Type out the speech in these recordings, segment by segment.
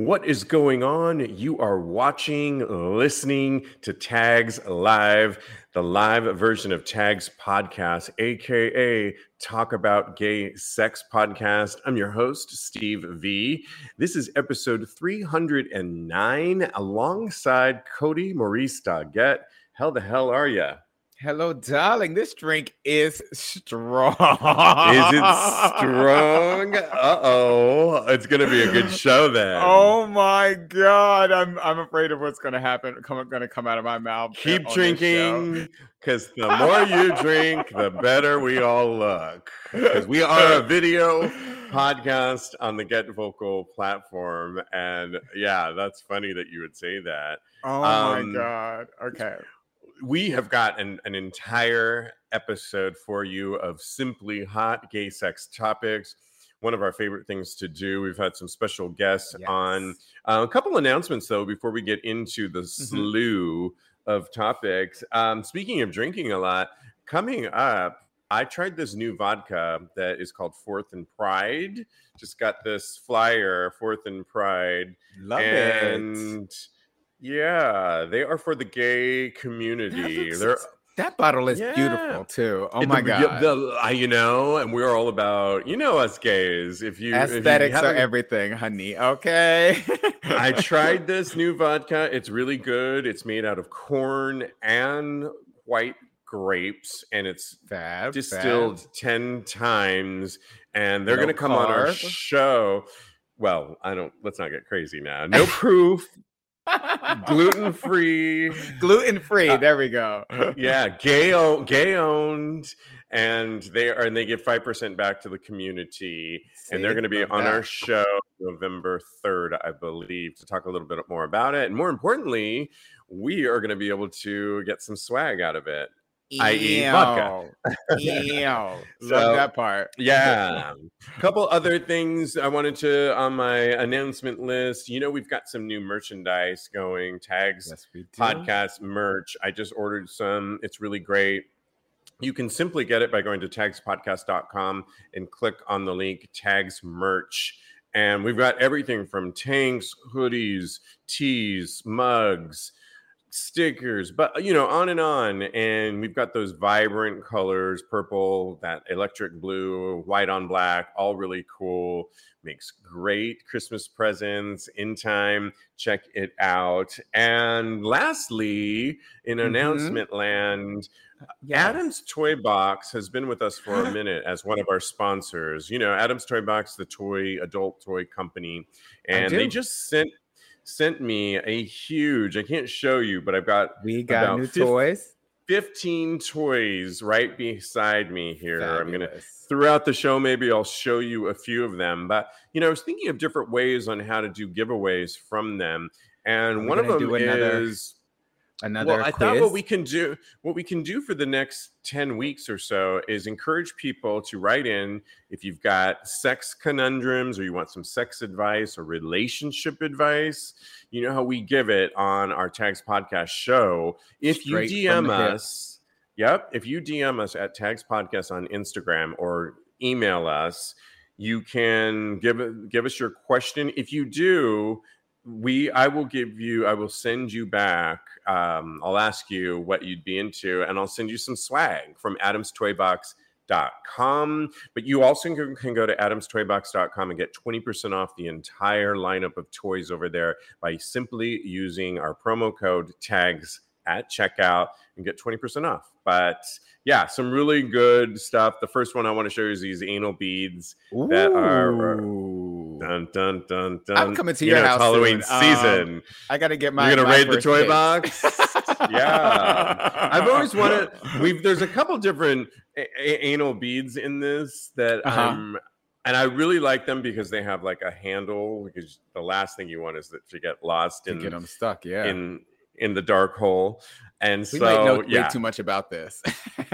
What is going on? You are watching, listening to Tags Live, the live version of Tags Podcast, aka Talk About Gay Sex Podcast. I'm your host, Steve V. This is episode 309 alongside Cody Maurice Doggett. How the hell are you? Hello, darling. This drink is strong. Is it strong? Uh oh. It's gonna be a good show then. Oh my god. I'm I'm afraid of what's gonna happen. Come gonna come out of my mouth. Keep drinking because the more you drink, the better we all look. Because we are a video podcast on the Get Vocal platform. And yeah, that's funny that you would say that. Oh um, my god. Okay we have got an, an entire episode for you of simply hot gay sex topics one of our favorite things to do. We've had some special guests yes. on. Uh, a couple announcements, though, before we get into the mm-hmm. slew of topics. Um, speaking of drinking a lot, coming up, I tried this new vodka that is called Fourth and Pride. Just got this flyer, Fourth and Pride. Love and it yeah, they are for the gay community. They're that bottle is yeah. beautiful too. Oh my god! The, the, you know, and we're all about you know us gays. If you aesthetics if you are everything, honey. Okay. I tried this new vodka. It's really good. It's made out of corn and white grapes, and it's fab, distilled fab. ten times. And they're no going to come carb. on our show. Well, I don't. Let's not get crazy now. No proof gluten free, gluten free. Uh, there we go. yeah, gay owned, gay owned, and they are and they give five percent back to the community. See, and they're going to be on that. our show November third, I believe, to talk a little bit more about it. And more importantly, we are going to be able to get some swag out of it i.e. vodka. Love that part. Yeah. A couple other things I wanted to on my announcement list. You know, we've got some new merchandise going, tags, yes, podcast merch. I just ordered some. It's really great. You can simply get it by going to tagspodcast.com and click on the link tags merch. And we've got everything from tanks, hoodies, tees, mugs, stickers, but you know, on and on. And we've got those vibrant colors purple, that electric blue, white on black, all really cool. Makes great Christmas presents in time. Check it out. And lastly, in mm-hmm. announcement land, uh, yes. Adam's Toy Box has been with us for a minute as one of our sponsors. You know, Adam's Toy Box, the toy adult toy company, and they just sent sent me a huge, I can't show you, but I've got we got new 50, toys. 15 toys right beside me here. Fabulous. I'm gonna throughout the show, maybe I'll show you a few of them. But you know, I was thinking of different ways on how to do giveaways from them. And one of them is another well, I thought what we can do what we can do for the next 10 weeks or so is encourage people to write in if you've got sex conundrums or you want some sex advice or relationship advice. You know how we give it on our tags podcast show. If Straight you dm us yep if you dm us at tags podcast on instagram or email us you can give give us your question. If you do we i will give you i will send you back um, i'll ask you what you'd be into and i'll send you some swag from adamstoybox.com but you also can, go to adamstoybox.com and get 20% off the entire lineup of toys over there by simply using our promo code tags at checkout and get 20% off. But yeah some really good stuff. The first one i want to show you is these anal beads Ooh. that are Dun dun dun dun. I'm coming to you your know, house. Halloween soon. season. Um, I got to get my. You're gonna my raid the toy box. yeah, I've always wanted. We've there's a couple different a- a- anal beads in this that uh-huh. um, and I really like them because they have like a handle. Because the last thing you want is that to get lost and get them stuck. Yeah, in in the dark hole. And we so, might know yeah. way too much about this.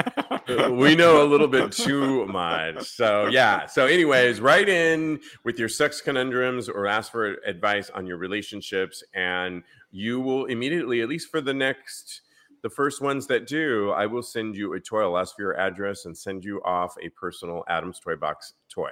we know a little bit too much. So, yeah. So, anyways, write in with your sex conundrums or ask for advice on your relationships, and you will immediately, at least for the next the first ones that do, I will send you a toy. I'll ask for your address and send you off a personal Adams Toy Box toy.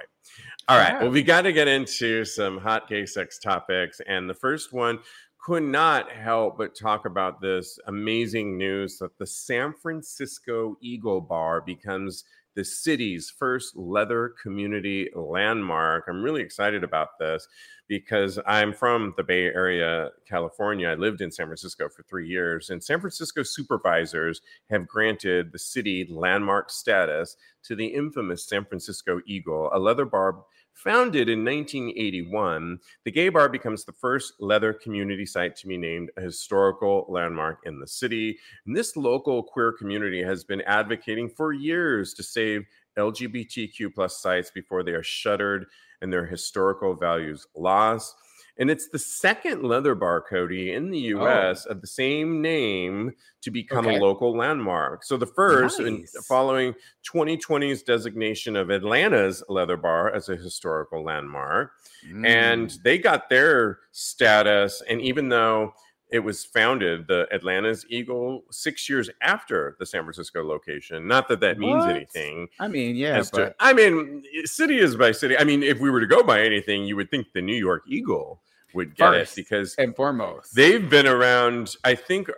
All right. Well, we got to get into some hot gay sex topics. And the first one could not help but talk about this amazing news that the San Francisco Eagle Bar becomes the city's first leather community landmark. I'm really excited about this because I'm from the Bay Area, California. I lived in San Francisco for three years, and San Francisco supervisors have granted the city landmark status to the infamous San Francisco Eagle, a leather bar Founded in 1981, the gay bar becomes the first leather community site to be named a historical landmark in the city. And this local queer community has been advocating for years to save LGBTQ plus sites before they are shuttered and their historical values lost. And it's the second leather bar, Cody, in the US oh. of the same name to become okay. a local landmark. So the first, nice. following 2020's designation of Atlanta's leather bar as a historical landmark. Mm. And they got their status. And even though it was founded, the Atlanta's Eagle, six years after the San Francisco location. Not that that means what? anything. I mean, yeah, but to, I mean, city is by city. I mean, if we were to go by anything, you would think the New York Eagle would get First it because and foremost they've been around. I think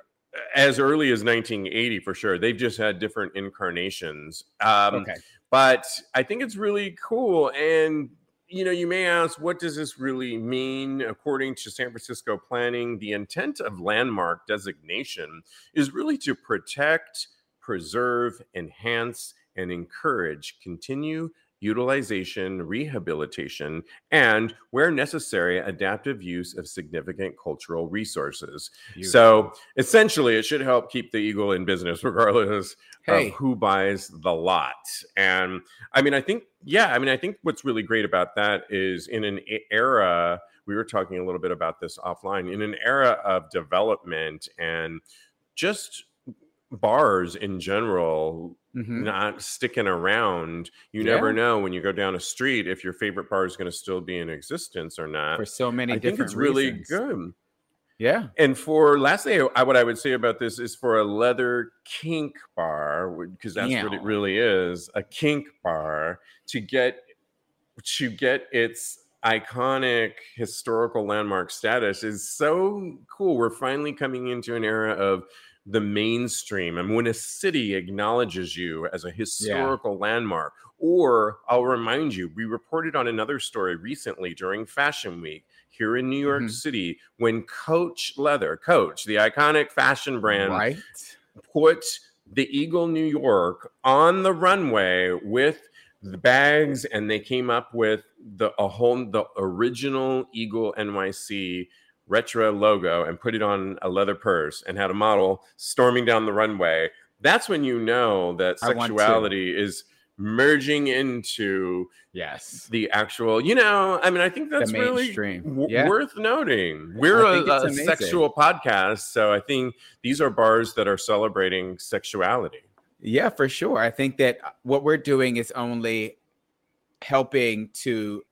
as early as 1980 for sure. They've just had different incarnations. Um, okay. But I think it's really cool. And, you know, you may ask, what does this really mean? According to San Francisco planning, the intent of landmark designation is really to protect, preserve, enhance, and encourage continue utilization, rehabilitation, and, where necessary, adaptive use of significant cultural resources. Beautiful. So essentially, it should help keep the Eagle in business, regardless hey. of who buys the lot. And I mean, I think, yeah, I mean, I think what's really great about that is in an era, we were talking a little bit about this offline, in an era of development and just bars in general mm-hmm. not sticking around. You yeah. never know when you go down a street if your favorite bar is going to still be in existence or not. For so many I think it's really good. Yeah. And for lastly, I, what I would say about this is for a leather kink bar, because that's what it really is, a kink bar to get to get its iconic historical landmark status is so cool. We're finally coming into an era of the mainstream and when a city acknowledges you as a historical yeah. landmark or i'll remind you we reported on another story recently during fashion week here in new york mm-hmm. city when coach leather coach the iconic fashion brand right. put the eagle new york on the runway with the bags and they came up with the a whole the original eagle nyc retro logo and put it on a leather purse and had a model storming down the runway, that's when you know that sexuality is merging into yes. the actual you know i mean i think that's really w- yeah. worth noting. We're a, a sexual podcast so i think these are bars that are celebrating sexuality. Yeah for sure. I think that uh, what we're doing is only helping to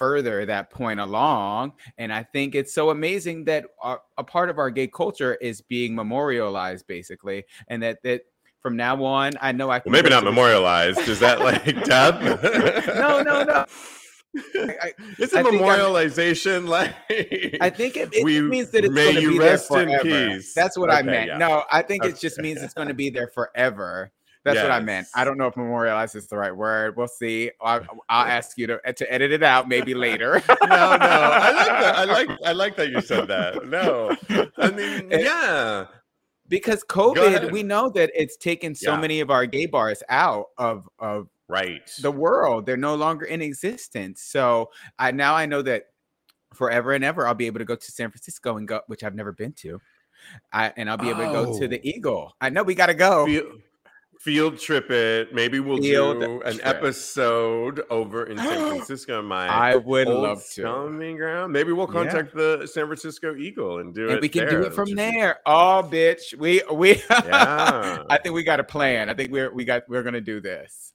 further that point along. And I think it's so amazing that our, a part of our gay culture is being memorialized, basically, and that that from now on, I know I can. Well, maybe not memorialized. Is that like death? no, no, no. I, it's a I memorialization. like I think it, it we, means that it's going to be there forever. That's what okay, I meant. Yeah. No, I think it just means it's going to be there forever. That's yes. what I meant. I don't know if memorialize is the right word. We'll see. I'll, I'll ask you to to edit it out maybe later. no, no, I like that. I like I like that you said that. No, I mean, eh, yeah, because COVID, we know that it's taken so yeah. many of our gay bars out of of right the world. They're no longer in existence. So I now I know that forever and ever I'll be able to go to San Francisco and go, which I've never been to. I, and I'll be able oh. to go to the oh. Eagle. I know we got to go. Feel, field trip it. Maybe we'll field do an trip. episode over in San Francisco. My I would love to. Stomping ground. Maybe we'll contact yeah. the San Francisco Eagle and do and it. We can there. do it from there. Oh, bitch, we we. Yeah. I think we got a plan. I think we're we got we're gonna do this.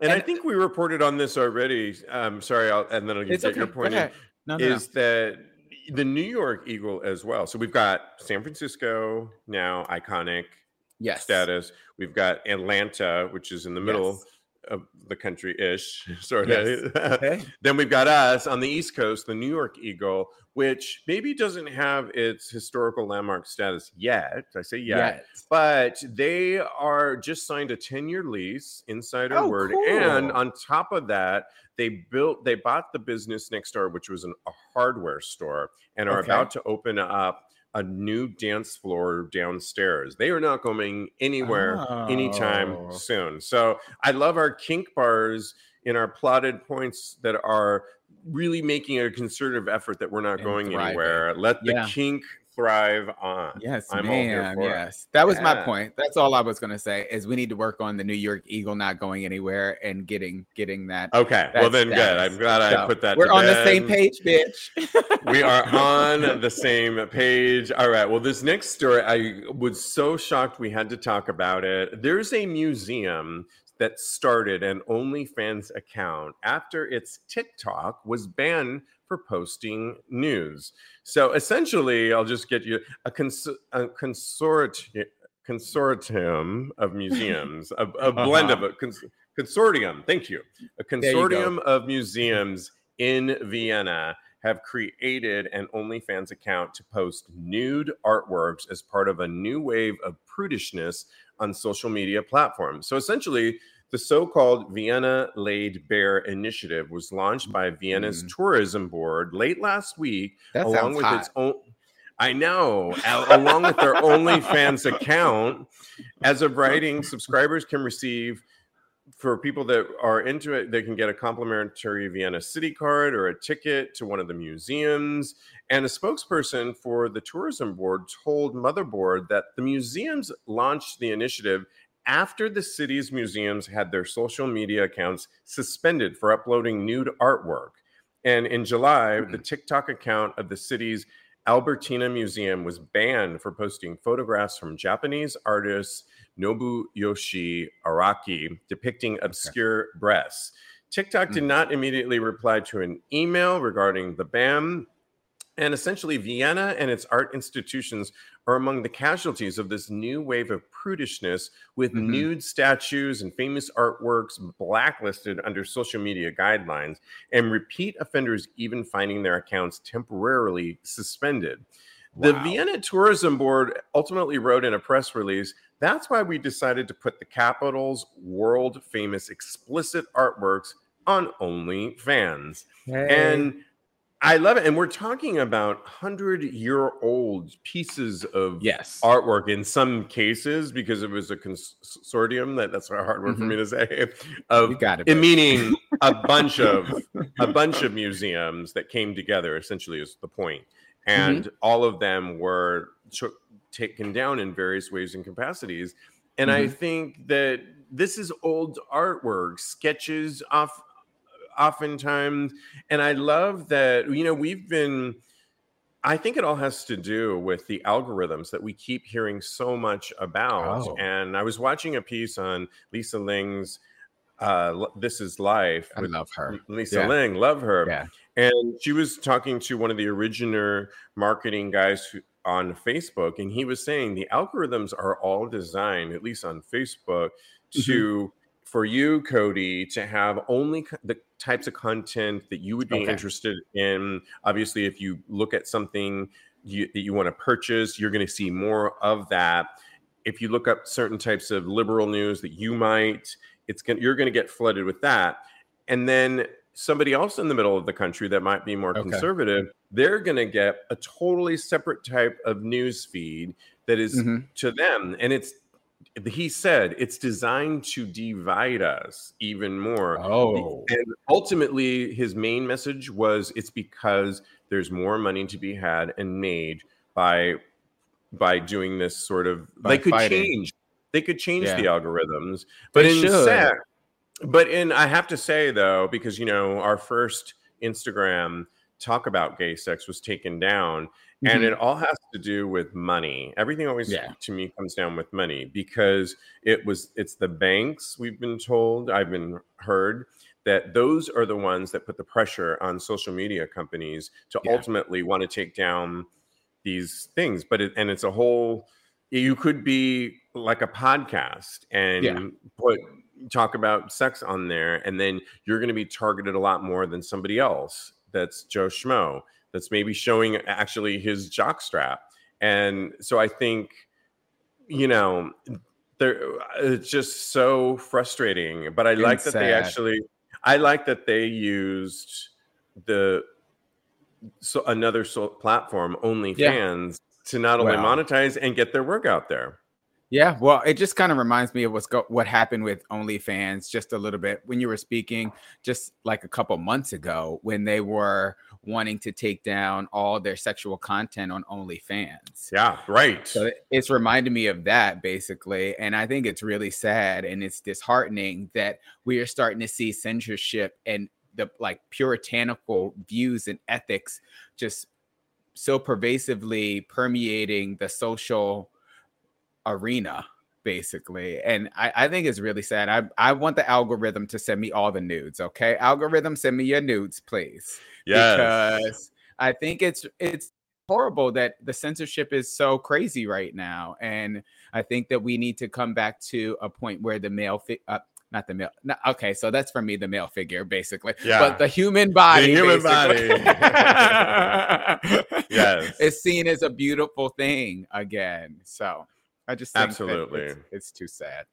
And, and I think we reported on this already. Um, sorry, I'll, and then I'll get okay. your point. In, no, no, is no. that the New York Eagle as well? So we've got San Francisco now, iconic yes. status. We've got Atlanta, which is in the middle yes. of the country ish, sort of. Okay. then we've got us on the East Coast, the New York Eagle, which maybe doesn't have its historical landmark status yet. I say yet, yet. but they are just signed a 10 year lease, insider oh, word. Cool. And on top of that, they built, they bought the business next door, which was an, a hardware store, and are okay. about to open up a new dance floor downstairs. They are not going anywhere oh. anytime soon. So I love our kink bars in our plotted points that are really making a concerted effort that we're not and going thriving. anywhere. Let the yeah. kink thrive on. Yes, I'm man. Yes, that was yeah. my point. That's all I was going to say. Is we need to work on the New York Eagle not going anywhere and getting getting that. Okay, that well then, status. good. I'm glad so, I put that. We're on bed. the same page, bitch. we are on the same page. All right. Well, this next story, I was so shocked we had to talk about it. There's a museum that started an OnlyFans account after its TikTok was banned for posting news. So essentially, I'll just get you a, cons- a consortium consortium of museums, a, a blend uh-huh. of a cons- consortium. Thank you. A consortium you of museums in Vienna have created an OnlyFans account to post nude artworks as part of a new wave of prudishness on social media platforms. So essentially, the so called Vienna Laid Bare initiative was launched by Vienna's mm. tourism board late last week, that along with hot. its own. I know, along with their OnlyFans account. As of writing, subscribers can receive for people that are into it, they can get a complimentary Vienna City card or a ticket to one of the museums. And a spokesperson for the tourism board told Motherboard that the museums launched the initiative after the city's museums had their social media accounts suspended for uploading nude artwork. And in July, the mm-hmm. TikTok account of the city's Albertina Museum was banned for posting photographs from Japanese artist Nobuyoshi Araki depicting obscure okay. breasts. TikTok did mm. not immediately reply to an email regarding the ban, and essentially, Vienna and its art institutions are among the casualties of this new wave of prudishness with mm-hmm. nude statues and famous artworks blacklisted under social media guidelines, and repeat offenders even finding their accounts temporarily suspended. Wow. The Vienna Tourism Board ultimately wrote in a press release that's why we decided to put the capital's world famous explicit artworks on OnlyFans. Hey. And I love it. And we're talking about 100 year old pieces of yes. artwork in some cases because it was a consortium that that's a hard word mm-hmm. for me mm-hmm. to say of you got it, meaning a bunch of a bunch of museums that came together essentially is the point and mm-hmm. all of them were ch- taken down in various ways and capacities and mm-hmm. i think that this is old artwork sketches off oftentimes. And I love that, you know, we've been, I think it all has to do with the algorithms that we keep hearing so much about. Oh. And I was watching a piece on Lisa Ling's uh, This Is Life. I love her. Lisa yeah. Ling, love her. Yeah. And she was talking to one of the original marketing guys who, on Facebook, and he was saying the algorithms are all designed, at least on Facebook, mm-hmm. to for you, Cody, to have only the types of content that you would be okay. interested in. Obviously, if you look at something you, that you want to purchase, you're going to see more of that. If you look up certain types of liberal news that you might, it's gonna, you're going to get flooded with that. And then somebody else in the middle of the country that might be more okay. conservative, they're going to get a totally separate type of news feed that is mm-hmm. to them, and it's he said it's designed to divide us even more. Oh. And ultimately, his main message was it's because there's more money to be had and made by by doing this sort of by they could fighting. change they could change yeah. the algorithms but they in but in i have to say though because you know our first instagram talk about gay sex was taken down Mm-hmm. And it all has to do with money. Everything always yeah. to me comes down with money because it was it's the banks we've been told, I've been heard that those are the ones that put the pressure on social media companies to yeah. ultimately want to take down these things. But it, and it's a whole you could be like a podcast and yeah. put talk about sex on there, and then you're going to be targeted a lot more than somebody else that's Joe Schmo that's maybe showing actually his jock strap. And so I think, you know, there it's just so frustrating. But I and like that they actually I like that they used the so another so platform, OnlyFans, yeah. to not only monetize and get their work out there. Yeah, well, it just kind of reminds me of what's go- what happened with OnlyFans just a little bit when you were speaking just like a couple months ago when they were wanting to take down all their sexual content on OnlyFans. Yeah, right. So it's reminded me of that basically, and I think it's really sad and it's disheartening that we are starting to see censorship and the like puritanical views and ethics just so pervasively permeating the social arena basically and I, I think it's really sad I, I want the algorithm to send me all the nudes okay? Algorithm send me your nudes please yeah because i think it's it's horrible that the censorship is so crazy right now and i think that we need to come back to a point where the male fi- uh, not the male no, okay so that's for me the male figure basically yeah. but the human body the human basically. body. Yes. Is seen as a beautiful thing again so I just absolutely it's, it's, too sad.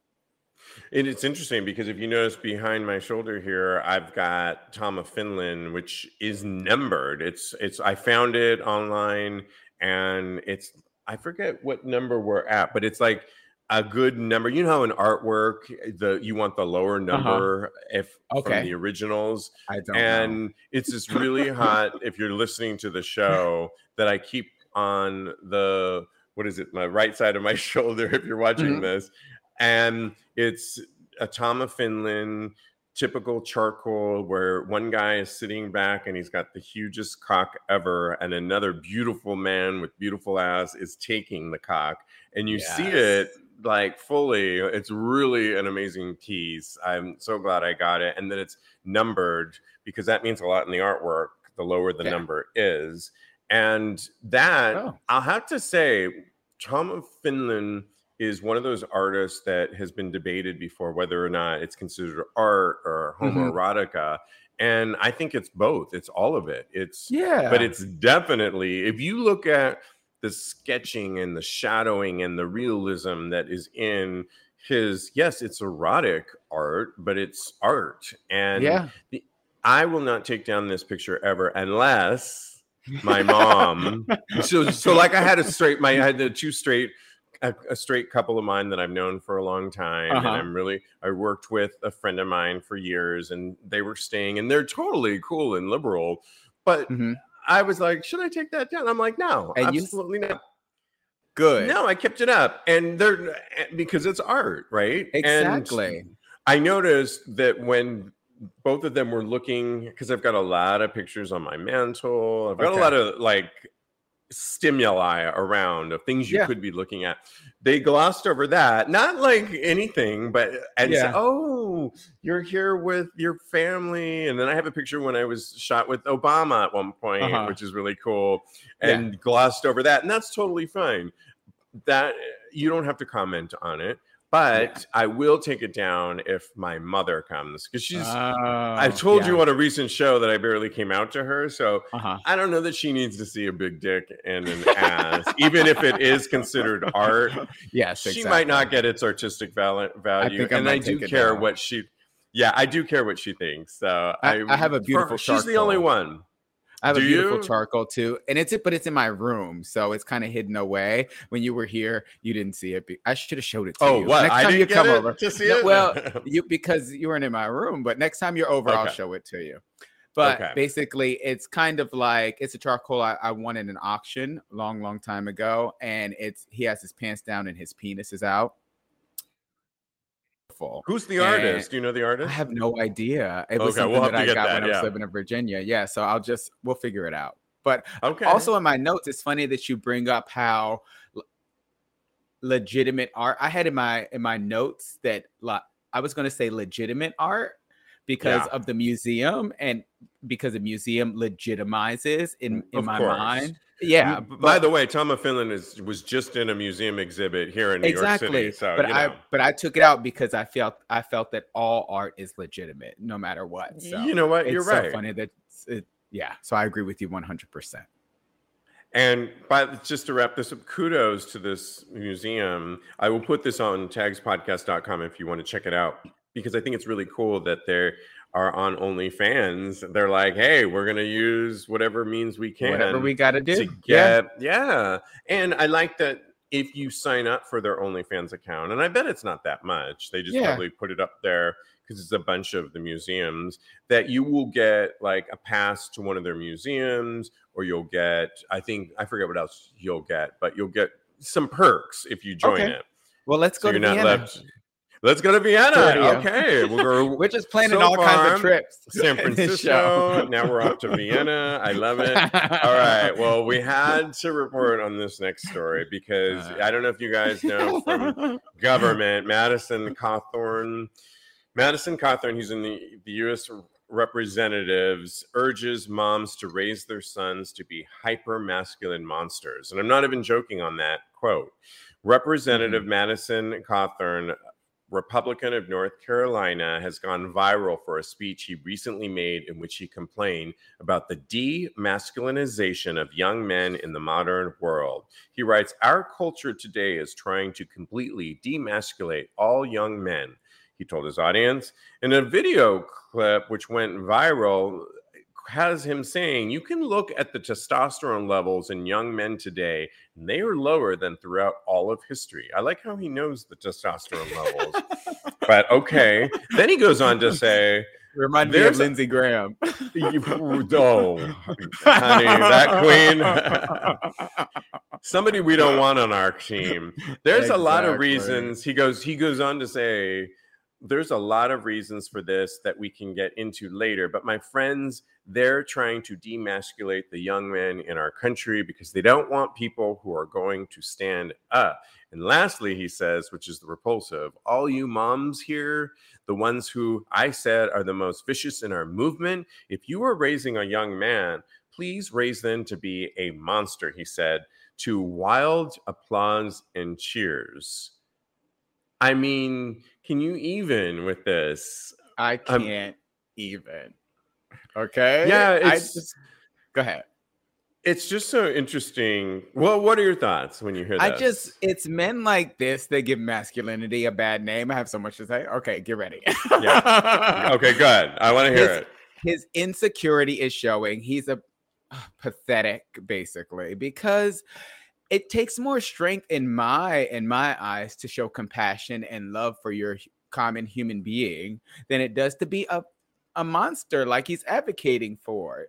And it's interesting because if you notice behind my shoulder here, I've got Tom of Finland, which is numbered. It's it's I found it online and it's I forget what number we're at, but it's like a good number. You know how in artwork the you want the lower uh-huh. number uh-huh. if okay. from the originals. I don't and know. it's just really hot if you're listening to the show that I keep on the what is it, my right side of my shoulder if you're watching mm-hmm. this. And it's a Tom of Finland typical charcoal where one guy is sitting back and he's got the hugest cock ever and another beautiful man with beautiful ass is taking the cock and you yes. see it like fully it's really an amazing piece i'm so glad i got it and that it's numbered because that means a lot in the artwork the lower the yeah. number is and that oh. I'll have to say, Tom of Finland is one of those artists that has been debated before whether or not it's considered art or mm-hmm. homoerotica. Mm-hmm. And I think it's both. It's all of it. It's yeah, but it's definitely if you look at the sketching and the shadowing and the realism that is in his yes, it's erotic art, but it's art. And yeah, the, I will not take down this picture ever unless my mom. so, so like I had a straight, my I had the two straight, a, a, straight couple of mine that I've known for a long time, uh-huh. and I'm really. I worked with a friend of mine for years, and they were staying, and they're totally cool and liberal, but. Mm-hmm. I was like, should I take that down? I'm like, no, and absolutely you, not. Good. No, I kept it up, and they're eh, because it's art, right? Exactly. And I noticed that when both of them were looking because I've got a lot of pictures on my mantle. I've got okay. a lot of like stimuli around of things you yeah. could be looking at. They glossed over that, not like anything, but and yeah. said, "Oh, you're here with your family." And then I have a picture when I was shot with Obama at one point, uh-huh. which is really cool, and yeah. glossed over that, and that's totally fine. That you don't have to comment on it but yeah. I will take it down if my mother comes because she's. I oh, told yeah. you on a recent show that I barely came out to her, so uh-huh. I don't know that she needs to see a big dick and an ass, even if it is considered art. Yes, she exactly. might not get its artistic value, I and I do care what she. Yeah, I do care what she thinks. So I, I, I have a beautiful. For, she's the only one. I have Do a beautiful you? charcoal too, and it's it, but it's in my room, so it's kind of hidden away. When you were here, you didn't see it. I should have showed it to oh, you. what? Next I time you come over to see it. Well, you because you weren't in my room, but next time you're over, okay. I'll show it to you. But okay. basically, it's kind of like it's a charcoal I, I won in an auction long, long time ago, and it's he has his pants down and his penis is out wonderful. Who's the artist? Do you know the artist? I have no idea. It was okay, something we'll that I got that, when yeah. I was living in Virginia. Yeah, so I'll just we'll figure it out. But okay. also in my notes, it's funny that you bring up how legitimate art. I had in my in my notes that like, I was going to say legitimate art because yeah. of the museum and because the museum legitimizes in in of my course. mind yeah. But, By the way, Tom of Finland is was just in a museum exhibit here in New exactly. York City. So, but I know. but I took it out because I felt I felt that all art is legitimate no matter what. So you know what? You're right. So funny that it, yeah. So I agree with you 100. percent and by just to wrap this up, kudos to this museum. I will put this on tagspodcast.com if you want to check it out because I think it's really cool that they're are on OnlyFans, they're like, hey, we're gonna use whatever means we can, whatever we got to do to get, yeah. yeah. And I like that if you sign up for their OnlyFans account, and I bet it's not that much, they just yeah. probably put it up there because it's a bunch of the museums that you will get like a pass to one of their museums, or you'll get, I think, I forget what else you'll get, but you'll get some perks if you join okay. it. Well, let's go so to Vienna. left Let's go to Vienna. Okay, we we're just planning so all far, kinds of trips. San Francisco. now we're off to Vienna. I love it. All right. Well, we had to report on this next story because uh. I don't know if you guys know from government, Madison Cawthorn. Madison Cawthorn, he's in the, the U.S. Representatives, urges moms to raise their sons to be hyper masculine monsters. And I'm not even joking on that quote. Representative mm-hmm. Madison Cawthorn Republican of North Carolina, has gone viral for a speech he recently made in which he complained about the demasculinization of young men in the modern world. He writes Our culture today is trying to completely demasculate all young men, he told his audience. In a video clip which went viral, has him saying you can look at the testosterone levels in young men today and they are lower than throughout all of history i like how he knows the testosterone levels but okay then he goes on to say Remind me of Lindsey Graham. you, oh, honey, that queen. Somebody we don't want on our team. There's exactly. a lot of reasons. He goes. He goes on to say there's a lot of reasons for this that we can get into later. But my friends, they're trying to demasculate the young men in our country because they don't want people who are going to stand up. And lastly, he says, which is the repulsive, all you moms here, the ones who I said are the most vicious in our movement, if you are raising a young man, please raise them to be a monster, he said, to wild applause and cheers. I mean, can you even with this? I can't um, even. Okay. Yeah. I just go ahead. It's just so interesting. Well, what are your thoughts when you hear that? I just, it's men like this that give masculinity a bad name. I have so much to say. Okay, get ready. yeah. Okay, good. I want to hear his, it. His insecurity is showing. He's a uh, pathetic, basically, because it takes more strength in my in my eyes to show compassion and love for your common human being than it does to be a a monster like he's advocating for.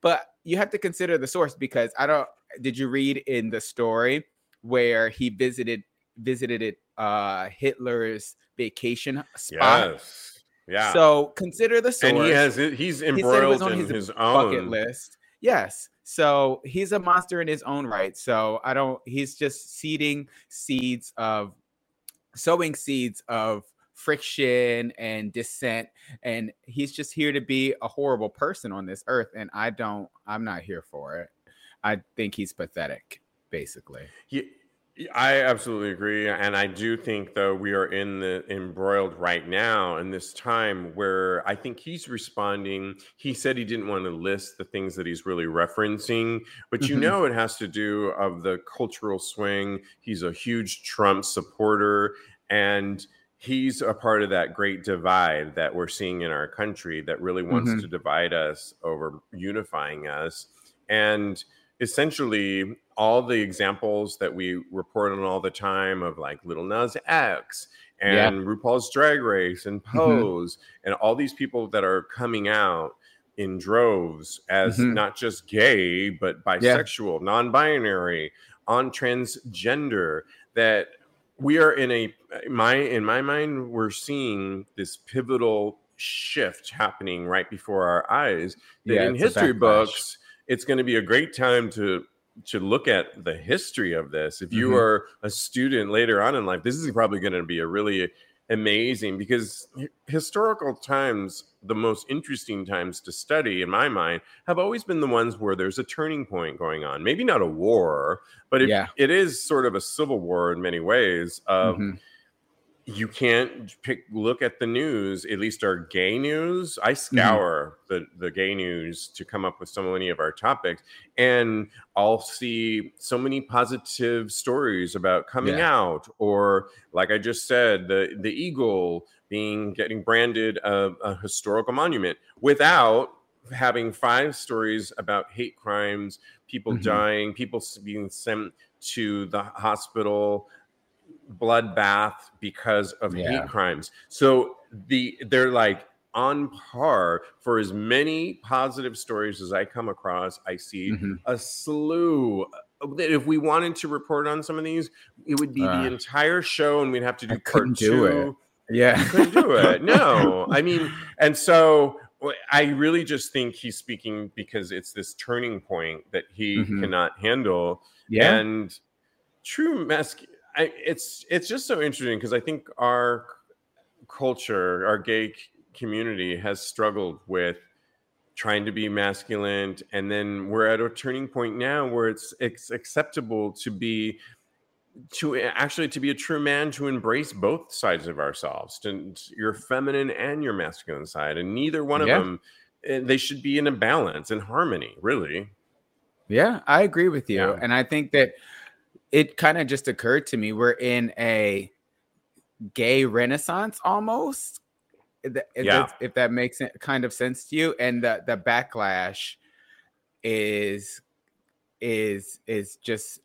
But you have to consider the source because I don't did you read in the story where he visited visited it uh Hitler's vacation spot? Yes. Yeah. So consider the source. And he has he's embroiled he in his, his own bucket list. Yes. So he's a monster in his own right. So I don't, he's just seeding seeds of, sowing seeds of friction and dissent. And he's just here to be a horrible person on this earth. And I don't, I'm not here for it. I think he's pathetic, basically. Yeah, I absolutely agree, and I do think though we are in the embroiled right now in this time where I think he's responding. He said he didn't want to list the things that he's really referencing, but you mm-hmm. know it has to do of the cultural swing. He's a huge Trump supporter, and he's a part of that great divide that we're seeing in our country that really wants mm-hmm. to divide us over unifying us, and essentially all the examples that we report on all the time of like Lil Nas X and yeah. RuPaul's Drag Race and mm-hmm. Pose mm-hmm. and all these people that are coming out in droves as mm-hmm. not just gay but bisexual, yeah. non-binary, on transgender that we are in a my in my mind we're seeing this pivotal shift happening right before our eyes that yeah, in history books it's going to be a great time to to look at the history of this. If you mm-hmm. are a student later on in life, this is probably going to be a really amazing because historical times, the most interesting times to study, in my mind, have always been the ones where there's a turning point going on. Maybe not a war, but it, yeah. it is sort of a civil war in many ways. Of, mm-hmm you can't pick look at the news at least our gay news i mm-hmm. scour mm-hmm. the the gay news to come up with so many of our topics and i'll see so many positive stories about coming yeah. out or like i just said the the eagle being getting branded a, a historical monument without having five stories about hate crimes people mm-hmm. dying people being sent to the hospital bloodbath because of yeah. hate crimes. So the they're like on par for as many positive stories as I come across. I see mm-hmm. a slew. That if we wanted to report on some of these, it would be uh, the entire show, and we'd have to do I part two. Do. Yeah, couldn't do it. No, I mean, and so I really just think he's speaking because it's this turning point that he mm-hmm. cannot handle. Yeah, and true masculine I, it's it's just so interesting because I think our culture, our gay community, has struggled with trying to be masculine, and then we're at a turning point now where it's it's acceptable to be to actually to be a true man to embrace both sides of ourselves to your feminine and your masculine side and neither one of them eh, they should be in a balance in harmony really yeah i agree with you yeah. and i think that it kind of just occurred to me we're in a gay renaissance almost if, yeah. if that makes it kind of sense to you and the the backlash is is is just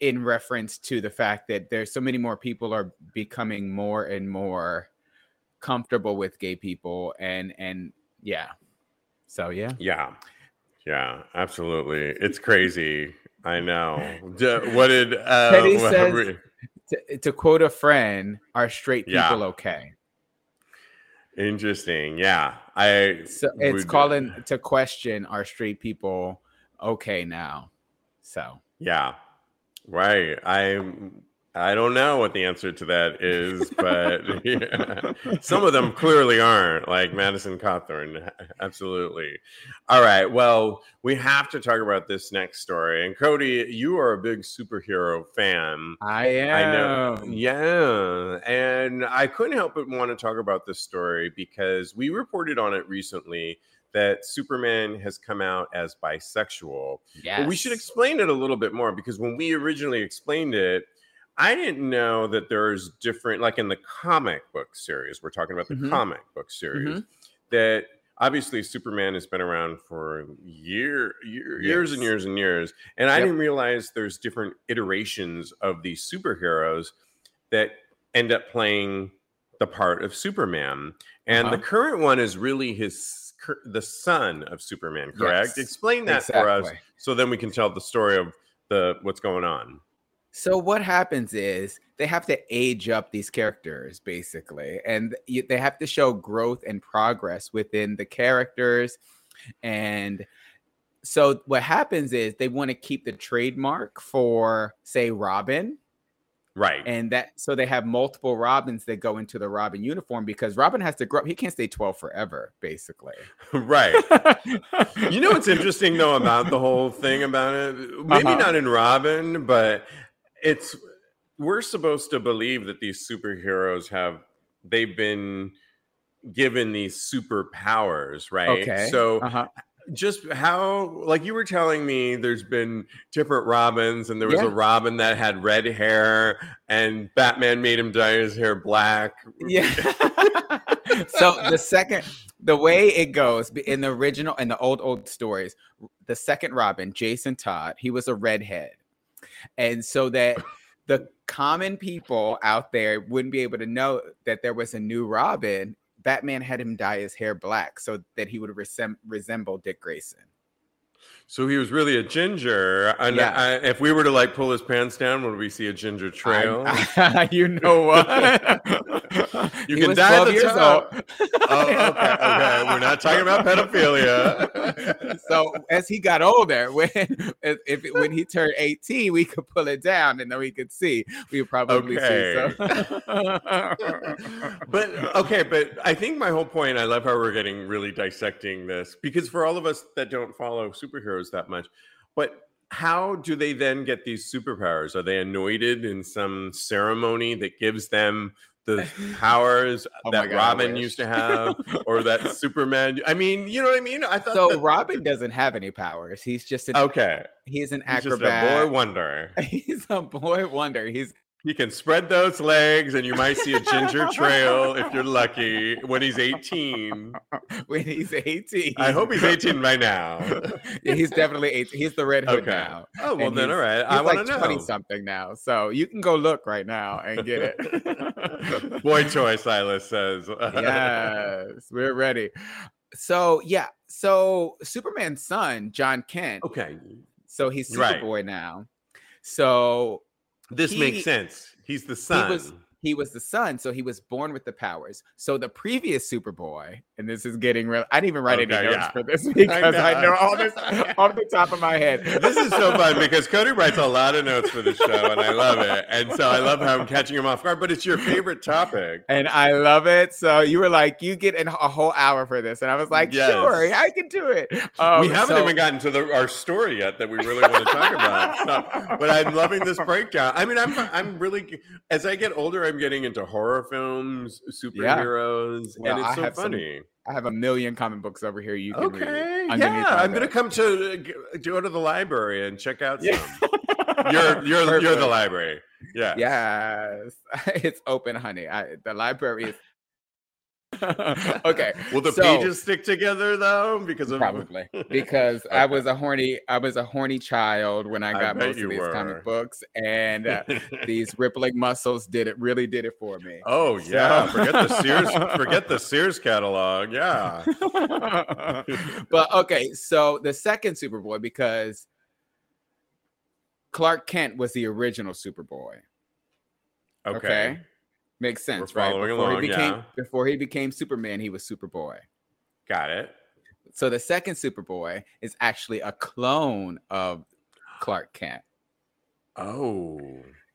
in reference to the fact that there's so many more people are becoming more and more comfortable with gay people and and yeah. So yeah. Yeah. Yeah absolutely. It's crazy I know. what did uh, Teddy says? To, to, quote a friend, "Are straight people yeah. okay?" Interesting. Yeah, I. So it's would, calling to question: Are straight people okay now? So yeah, right. I I don't know what the answer to that is, but yeah. some of them clearly aren't, like Madison Cawthorn. Absolutely. All right. Well, we have to talk about this next story. And Cody, you are a big superhero fan. I am. I know. Yeah. And I couldn't help but want to talk about this story because we reported on it recently that Superman has come out as bisexual. Yes. But we should explain it a little bit more because when we originally explained it, I didn't know that there's different, like in the comic book series, we're talking about the mm-hmm. comic book series, mm-hmm. that obviously Superman has been around for year, year years and years and years. And I didn't realize there's different iterations of these superheroes that end up playing the part of Superman. And uh-huh. the current one is really his the son of Superman, correct? Yes. Explain that exactly. for us so then we can tell the story of the what's going on. So what happens is they have to age up these characters basically, and they have to show growth and progress within the characters. And so what happens is they want to keep the trademark for, say, Robin, Right. And that so they have multiple Robins that go into the Robin uniform because Robin has to grow up. He can't stay 12 forever, basically. right. you know what's interesting though about the whole thing about it? Maybe uh-huh. not in Robin, but it's we're supposed to believe that these superheroes have they've been given these superpowers, right? Okay. So uh-huh. just how like you were telling me there's been different Robins and there was yeah. a Robin that had red hair and Batman made him dye his hair black. Yeah. so the second the way it goes in the original and the old old stories, the second Robin, Jason Todd, he was a redhead and so that the common people out there wouldn't be able to know that there was a new Robin. Batman had him dye his hair black so that he would resem- resemble Dick Grayson. So he was really a ginger. And Yeah. I, if we were to like pull his pants down, would we see a ginger trail? I- you know what? You He can dye 12 the top. oh, okay, okay. We're not talking about pedophilia. so as he got older, when if, when he turned 18, we could pull it down and then we could see. We would probably see. So. but okay, but I think my whole point, I love how we're getting really dissecting this because for all of us that don't follow superheroes that much, but how do they then get these superpowers? Are they anointed in some ceremony that gives them the powers Oh that God, Robin used to have or that Superman? I mean, you know what I mean? I thought so that- Robin doesn't have any powers. He's just an okay, he's an he's just acrobat. a boy wonder. He's a boy wonder. He's He can spread those legs, and you might see a ginger trail if you're lucky when he's 18. when he's 18. I hope he's 18 right now. Yeah, he's definitely 18. He's the red hood Okay. now. Oh well, And then all right. I want like to 20 know. something now. So you can go look right now and get it. Boy toy, Silas says. yes, we're ready. So yeah, so Superman's son, Jon Kent. okay, So he's Right. Superboy now. So this He- makes sense. He's the son. was- he was the son, so he was born with the powers. So the previous Superboy, and this is getting real. I didn't even write any notes yeah. for this because I know. know. all this off the top of my head. this is so fun because Cody writes a lot of notes for the show, and I love it. And so I love how I'm catching him off guard. But it's your favorite topic. and I love it. So you were like, you get an, a whole hour for this, and I was like, Yes. sure, I can do it. Um, we haven't so- even gotten to the, our story yet that we really want to talk about. So, but I'm loving this breakdown. I mean, I'm I'm really as I get older, I'm getting into horror films, superheroes, Well, and I it's so have some funny. I have a million comic books over here. You can. Okay, underneath yeah, I'm gonna come to go to the library and check out some. Yeah. You're you're you're the library. Yeah. Yes, it's open, honey. I, the library is. okay, Will the so- pages stick together though? Because of probably because I was a horny. I was a horny child when I I got bet most of these were. comic books, and uh, these rippling muscles did it. Really did it for me. Oh yeah, So- forget the Sears. Forget the Sears catalog. Yeah. but okay, so the second Superboy because Clark Kent was the original Superboy. Okay. Okay. Makes sense, right? Before along, he became yeah. before he became Superman, he was Superboy. Got it. So the second Superboy is actually a clone of Clark Kent. Oh.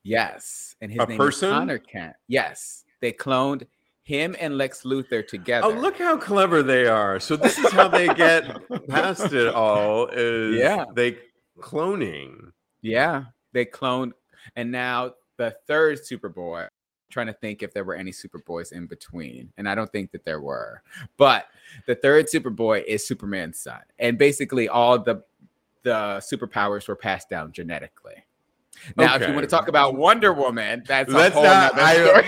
Yes, and his A name person? is Conner Kent. Yes, they cloned him and Lex Luthor oh, together. Oh, look how clever they are. So this is how they get past it all is Yeah. they cloning. Yeah, they cloned, and now the third Superboy. Trying to think if there were any Superboys in between, and I don't think that there were. But the third Superboy is Superman's son, and basically all the the superpowers were passed down genetically. Now, if you want to talk about Wonder Woman, that's Let's whole not- I- story.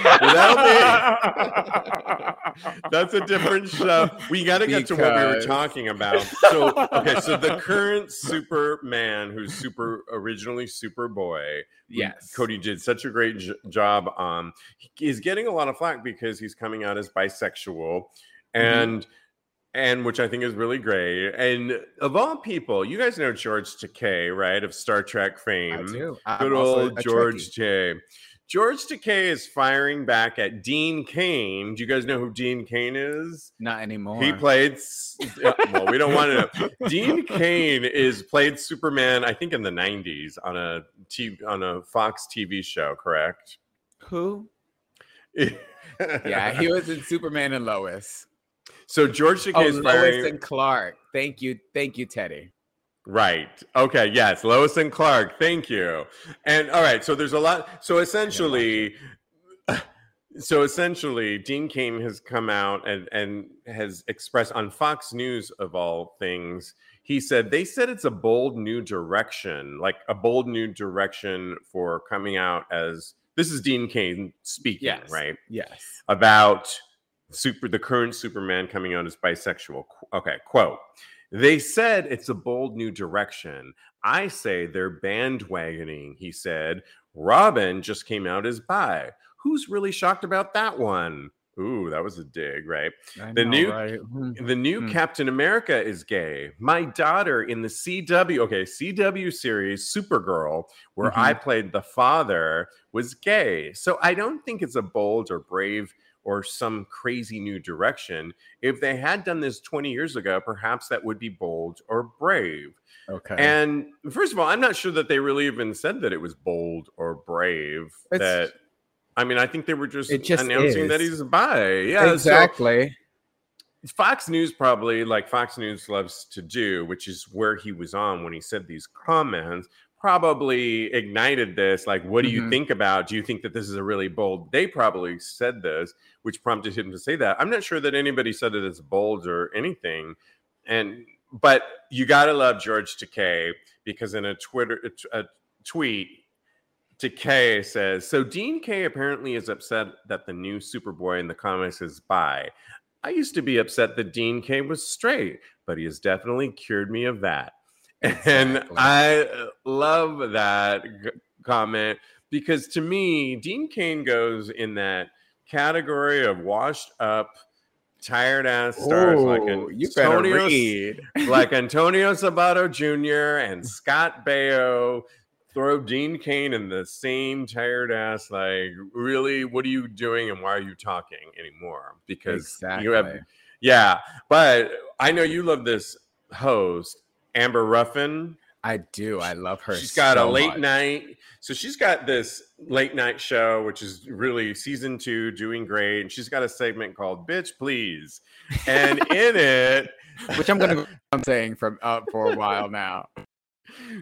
That's a different show. We got to get to what we were talking about. So, okay, so the current Superman, who's super originally Superboy, yes, Cody did such a great j- job on. He is getting a lot of flack because he's coming out as bisexual, Mm-hmm. And which I think is really great. And of all people, you guys know George Takei, right, of Star Trek I fame. do. I'm Good old George. Takei. George Takei is firing back at Dean Cain. Do you guys know who Dean Cain is? Not anymore. He played. well, we don't want to know. Dean Cain is played Superman. I think in the '90s on a TV, on a Fox TV show. Correct? Who? Yeah, he was in Superman and Lois. So George Oh, Takei is Lois firing. and Clark. Thank you, thank you, Teddy. Right. Okay. Yes. Lois and Clark. Thank you. And all right. So there's a lot. So essentially, so essentially, Dean Cain has come out and and has expressed on Fox News of all things. He said they said it's a bold new direction, like a bold new direction for coming out as this is Dean Cain speaking, Yes. right? Yes. about super the current Superman coming out as bisexual. Okay, quote. They said it's a bold new direction. I say they're bandwagoning, he said. Robin just came out as bi. Who's really shocked about that one? Ooh, that was a dig, right? I the know, new right? Hmm. the new mm. Captain America is gay. My daughter in the CW, okay, CW series Supergirl, where mm-hmm. I played the father, was gay. So I don't think it's a bold or brave or some crazy new direction. If they had done this 20 years ago, perhaps that would be bold or brave. Okay. And first of all, I'm not sure that they really even said that it was bold or brave. It's, that I mean, I think they were just, just announcing is. that he's bi. Yeah, exactly. So Fox News probably, like Fox News loves to do, which is where he was on when he said these comments, probably ignited this. Like, what do mm-hmm. you think about? Do you think that this is a really bold? They probably said this, which prompted him to say that. I'm not sure that anybody said that it's bold or anything. And but you gotta love George Takei because in a Twitter a tweet Takei says, so Dean Cain apparently is upset that the new Superboy in the comics is bi. I used to be upset that Dean Cain was straight, but he has definitely cured me of that. And I uh, love that g- comment because to me, Dean Cain goes in that category of washed up, tired ass stars Ooh, like Antonio, like Antonio Sabato Jr. and Scott Baio throw Dean Cain in the same tired ass, like, really, what are you doing and why are you talking anymore? Because exactly. you have, yeah. But I know you love this host, Amber Ruffin. I do. I love her. She's got so a late much. night. So she's got this late night show, which is really season two, doing great. And she's got a segment called "Bitch Please," and in it, which I'm gonna I'm saying from up for a while now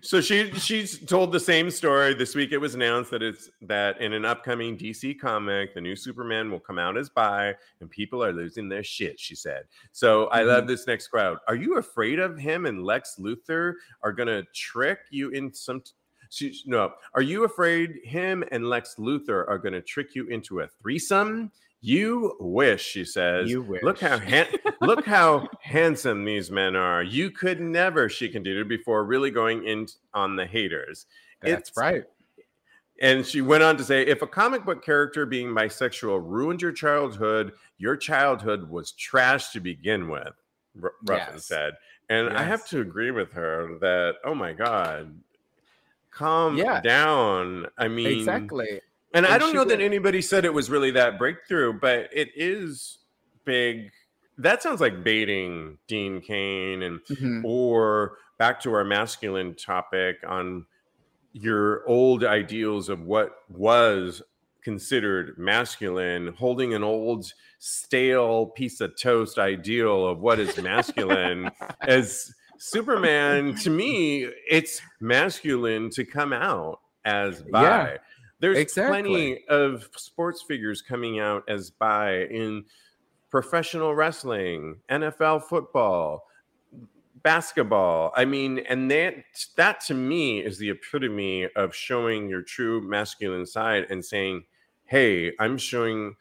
so she she's told the same story this week. It was announced that it's that in an upcoming DC comic, the new Superman will come out as bi, and people are losing their shit. She said. So mm-hmm. I love this next crowd. Are you afraid of him and Lex Luthor are gonna trick you in some? She, no. Are you afraid him and Lex Luthor are gonna trick you into a threesome? You wish, she says. You wish. Look how ha- look how handsome these men are. You could never, she continued before really going in on the haters. That's it's, right. And she went on to say, if a comic book character being bisexual ruined your childhood, your childhood was trash to begin with, R- Ruffin yes. said. And yes. I have to agree with her that, oh my God, calm yeah. down. I mean, exactly. And, and I don't know that anybody said it was really that breakthrough, but it is big. That sounds like baiting Dean Cain and mm-hmm. or back to our masculine topic on your old ideals of what was considered masculine, holding an old stale piece of toast ideal of what is masculine as Superman to me, it's masculine to come out as bi. Yeah. There's exactly. plenty of sports figures coming out as bi in professional wrestling, NFL football, basketball. I mean, and that that to me is the epitome of showing your true masculine side and saying, "Hey, I'm showing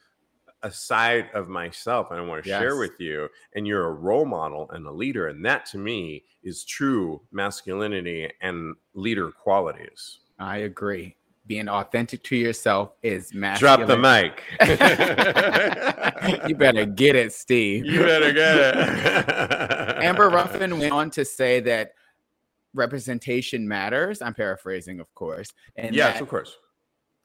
a side of myself and I want to yes. share with you and you're a role model and a leader and that to me is true masculinity and leader qualities." I agree being authentic to yourself is masculine. Drop the mic. you better get it, Steve. You better get it. Amber Ruffin went on to say that representation matters. I'm paraphrasing, of course. And yes, of course.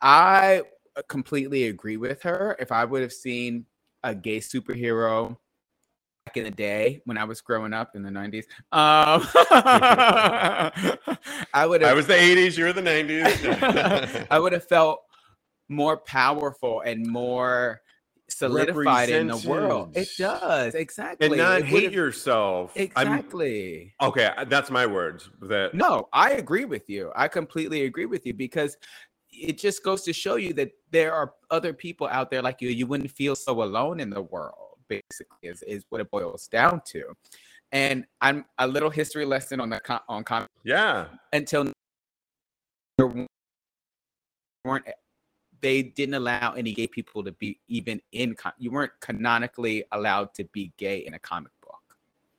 I completely agree with her. If I would have seen a gay superhero in the day when I was growing up in the 90s. Um, I would I was the 80s, you were the 90s. I would have felt more powerful and more solidified in the world. It does. Exactly. And not hate yourself. Exactly. I'm, okay, that's my words. That No, I agree with you. I completely agree with you because it just goes to show you that there are other people out there like you. You wouldn't feel so alone in the world basically is, is what it boils down to. And I'm a little history lesson on the on comic. Yeah. Until weren't they didn't allow any gay people to be even in you weren't canonically allowed to be gay in a comic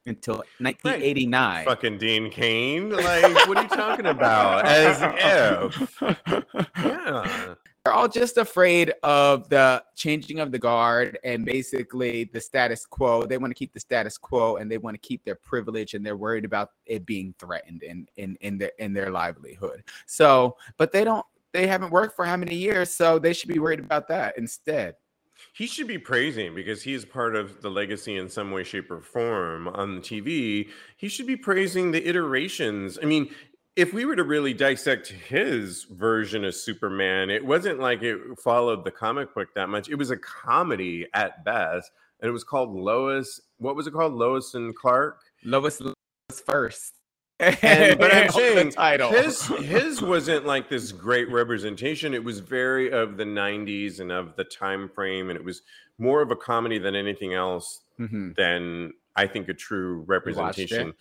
until 1989 right. fucking dean cain like what are you talking about as if Yeah. They're all just afraid of the changing of the guard and basically the status quo. They want to keep the status quo and they want to keep their privilege and they're worried about it being threatened in in in their in their livelihood. So, but they don't they haven't worked for how many years, so they should be worried about that instead. He should be praising because he's part of the legacy in some way, shape, or form on the TV. He should be praising the iterations. I mean, if we were to really dissect his version of Superman, it wasn't like it followed the comic book that much. It was a comedy at best, and it was called Lois. What was it called? Lois and Clark. Lois, Lois first. And, but I'm saying title. his his wasn't like this great representation. It was very of the '90s and of the time frame, and it was more of a comedy than anything else. Mm-hmm. Than I think a true representation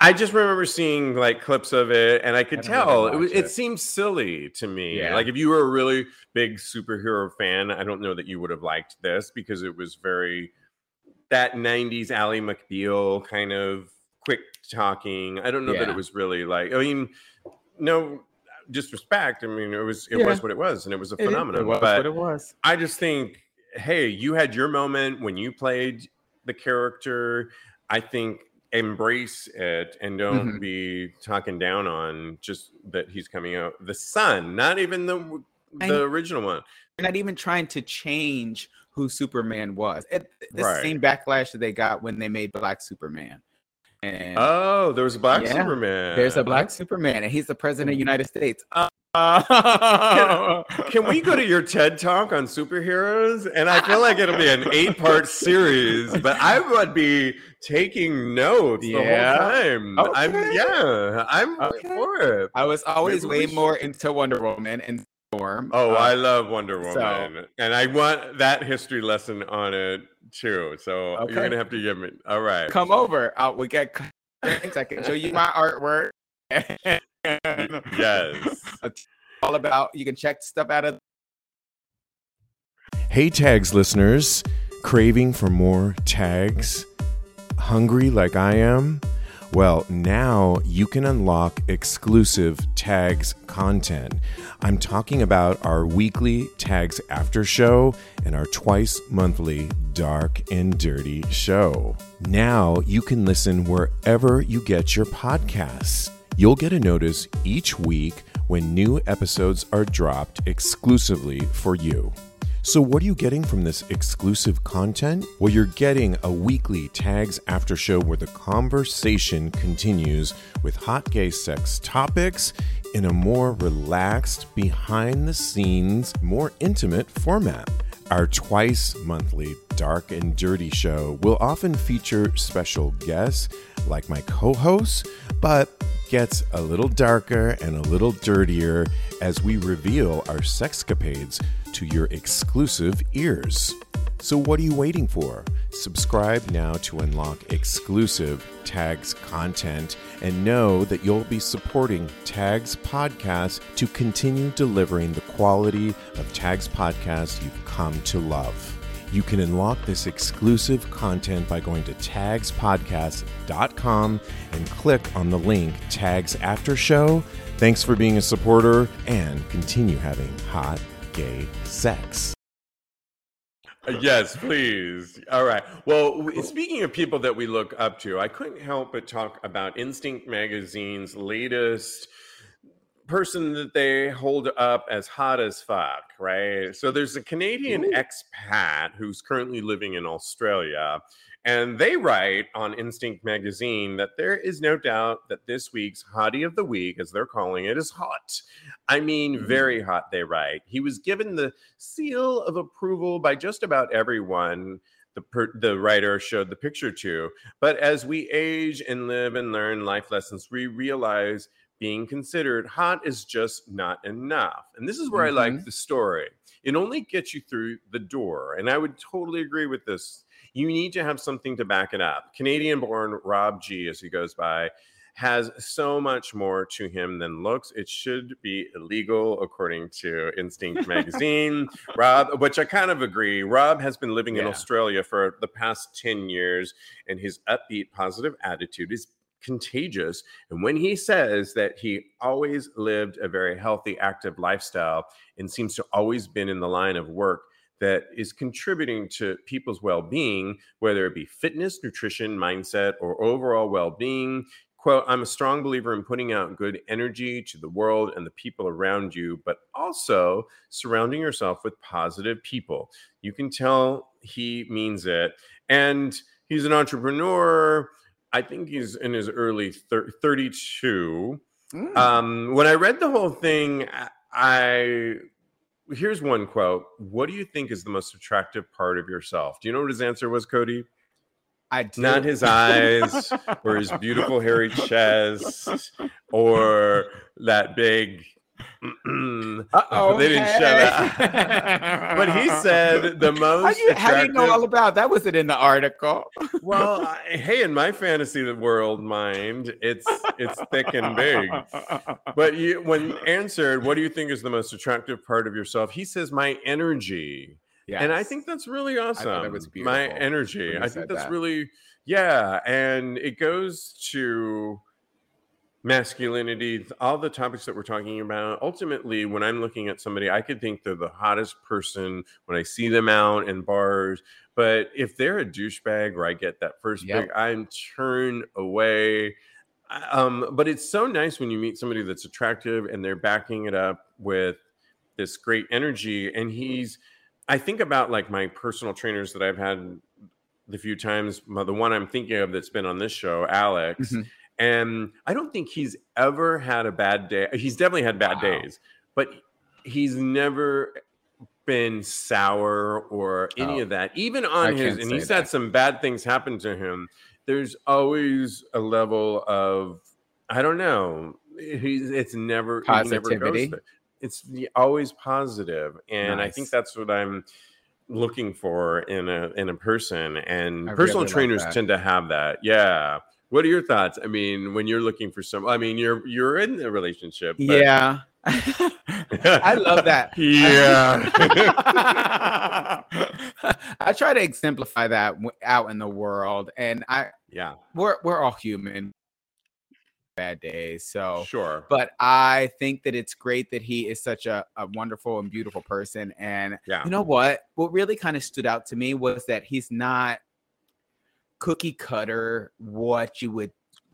I just remember seeing like clips of it, and I could I tell it, was, it. it seemed silly to me. Yeah. Like if you were a really big superhero fan, I don't know that you would have liked this because it was very that '90s Ally McBeal kind of talking. I don't know yeah. that it was really like. I mean, no disrespect. I mean, it was it yeah. was what it was, and it was a phenomenon. It, was but what it was. I just think, hey, you had your moment when you played the character. I think embrace it and don't mm-hmm. be talking down on just that he's coming out the son not even the the original one not even trying to change who superman was it, the right. same backlash that they got when they made black superman and oh there was a black yeah, superman there's a black superman and he's the president of the united states uh, can, can, we go to your TED talk on superheroes? And I feel like it'll be an eight part series, but I would be taking notes yeah. the whole time. Okay. I'm yeah, I'm okay. for it. I was always Maybe way more into Wonder Woman and Storm. Oh, uh, I love Wonder Woman, so. and I want that history lesson on it too. So okay. you're gonna have to give me. All right, come over. Uh, we get things. I can show you my artwork. yes. All about you can check stuff out of Hey tags listeners, craving for more tags? Hungry like I am? Well, now you can unlock exclusive tags content. I'm talking about our weekly tags after show and our twice monthly dark and dirty show. Now you can listen wherever you get your podcasts. You'll get a notice each week when new episodes are dropped exclusively for you. So, what are you getting from this exclusive content? Well, you're getting a weekly Tags After Show where the conversation continues with hot gay sex topics in a more relaxed, behind the scenes, more intimate format. Our twice monthly Dark and Dirty show will often feature special guests like my co hosts, but gets a little darker and a little dirtier as we reveal our sexcapades to your exclusive ears. So, what are you waiting for? Subscribe now to unlock exclusive Tags content and know that you'll be supporting Tags Podcast to continue delivering the quality of Tags Podcast you've come to love. You can unlock this exclusive content by going to tagspodcast.com and click on the link Tags After Show. Thanks for being a supporter and continue having hot gay sex. Uh, yes, please. All right. Well, speaking of people that we look up to, I couldn't help but talk about Instinct Magazine's latest person that they hold up as hot as fuck, right? So there's a Canadian Ooh. expat who's currently living in Australia, and they write on Instinct magazine that there is no doubt that this week's hottie of the week, as they're calling it, is hot. I mean, very mm. hot, they write. He was given the seal of approval by just about everyone the, per, the writer showed the picture to. But as we age and live and learn life lessons, we realize being considered, hot is just not enough. And this is where mm-hmm. I like mm-hmm. the story. It only gets you through the door. And I would totally agree with this. You need to have something to back it up. Canadian born Rob G, as he goes by, has so much more to him than looks. It should be illegal, according to Instinct magazine. Rob, which I kind of agree. Rob has been living yeah. in Australia for the past 10 years, and his upbeat, positive attitude is contagious. And when he says that he always lived a very healthy, active lifestyle and seems to always been in the line of work that is contributing to people's well-being, whether it be fitness, nutrition, mindset, or overall well-being, quote i'm a strong believer in putting out good energy to the world and the people around you but also surrounding yourself with positive people you can tell he means it and he's an entrepreneur i think he's in his early thir- 32 mm. um, when i read the whole thing i here's one quote what do you think is the most attractive part of yourself do you know what his answer was cody I do. Not his eyes or his beautiful hairy chest or that big. oh they didn't hey. show that. but he said the most. How, you, how do you know all about that? Was it in the article? well, I, hey, in my fantasy world mind, it's it's thick and big. But you, when answered, what do you think is the most attractive part of yourself? He says, my energy. Yes. And I think that's really awesome. It was beautiful. My energy. I think that's that. really, yeah. And it goes to masculinity, all the topics that we're talking about. Ultimately, when I'm looking at somebody, I could think they're the hottest person when I see them out in bars. But if they're a douchebag or I get that first yep. big, I'm turned away. Um, but it's so nice when you meet somebody that's attractive and they're backing it up with this great energy. And he's, I think about like my personal trainers that I've had the few times. The one I'm thinking of that's been on this show, Alex, mm-hmm. And I don't think he's ever had a bad day. He's definitely had bad wow. days, but he's never been sour or any oh, of that. Even on I his, and he's that. had some bad things happen to him. There's always a level of I don't know. He's it's never positivity. Never it's always positive and nice. i think that's what i'm looking for in a in a person and I personal really trainers like tend to have that yeah what are your thoughts i mean when you're looking for some i mean you're you're in a relationship but... yeah I love that. Yeah. I try to exemplify that out in the world and I yeah. We're we're all human bad days. So sure. But I think that it's great that he is such a, a wonderful and beautiful person. And yeah. you know what? What really kind of stood out to me was that he's not cookie cutter what you would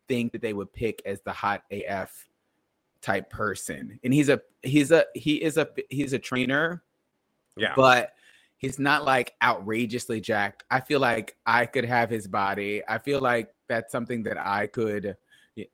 think that they would pick as the hot AF type person. And he's a he's a he is a he's a trainer. Yeah. But he's not like outrageously jacked. I feel like I could have his body. I feel like that's something that I could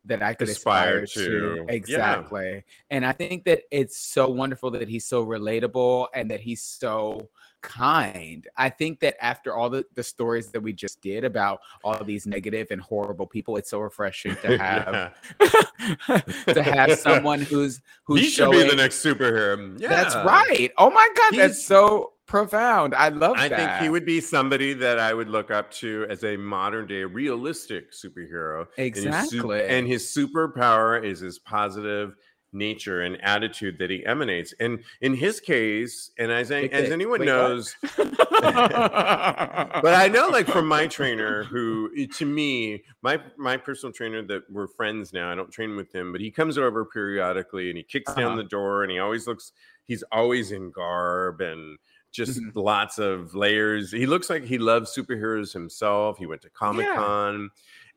that I could aspire, aspire to. to. Exactly. Yeah. And I think that it's so wonderful that he's so relatable and that he's so kind. I think that after all the, the stories that we just did about all these negative and horrible people, it's so refreshing to have to have someone who's who's he should showing, be the next superhero. Mm, yeah. That's right. Oh my god, He's, that's so profound. I love that. I that. think he would be somebody that I would look up to as a modern day realistic superhero. Exactly. And his, and his superpower is his positive nature and attitude that he emanates. And in his case, and as, as anyone knows, but I know like from my trainer who to me, my my personal trainer that we're friends now, I don't train with him, but he comes over periodically and he kicks uh-huh. down the door and he always looks he's always in garb and just mm-hmm. lots of layers. He looks like he loves superheroes himself. He went to Comic Con. Yeah.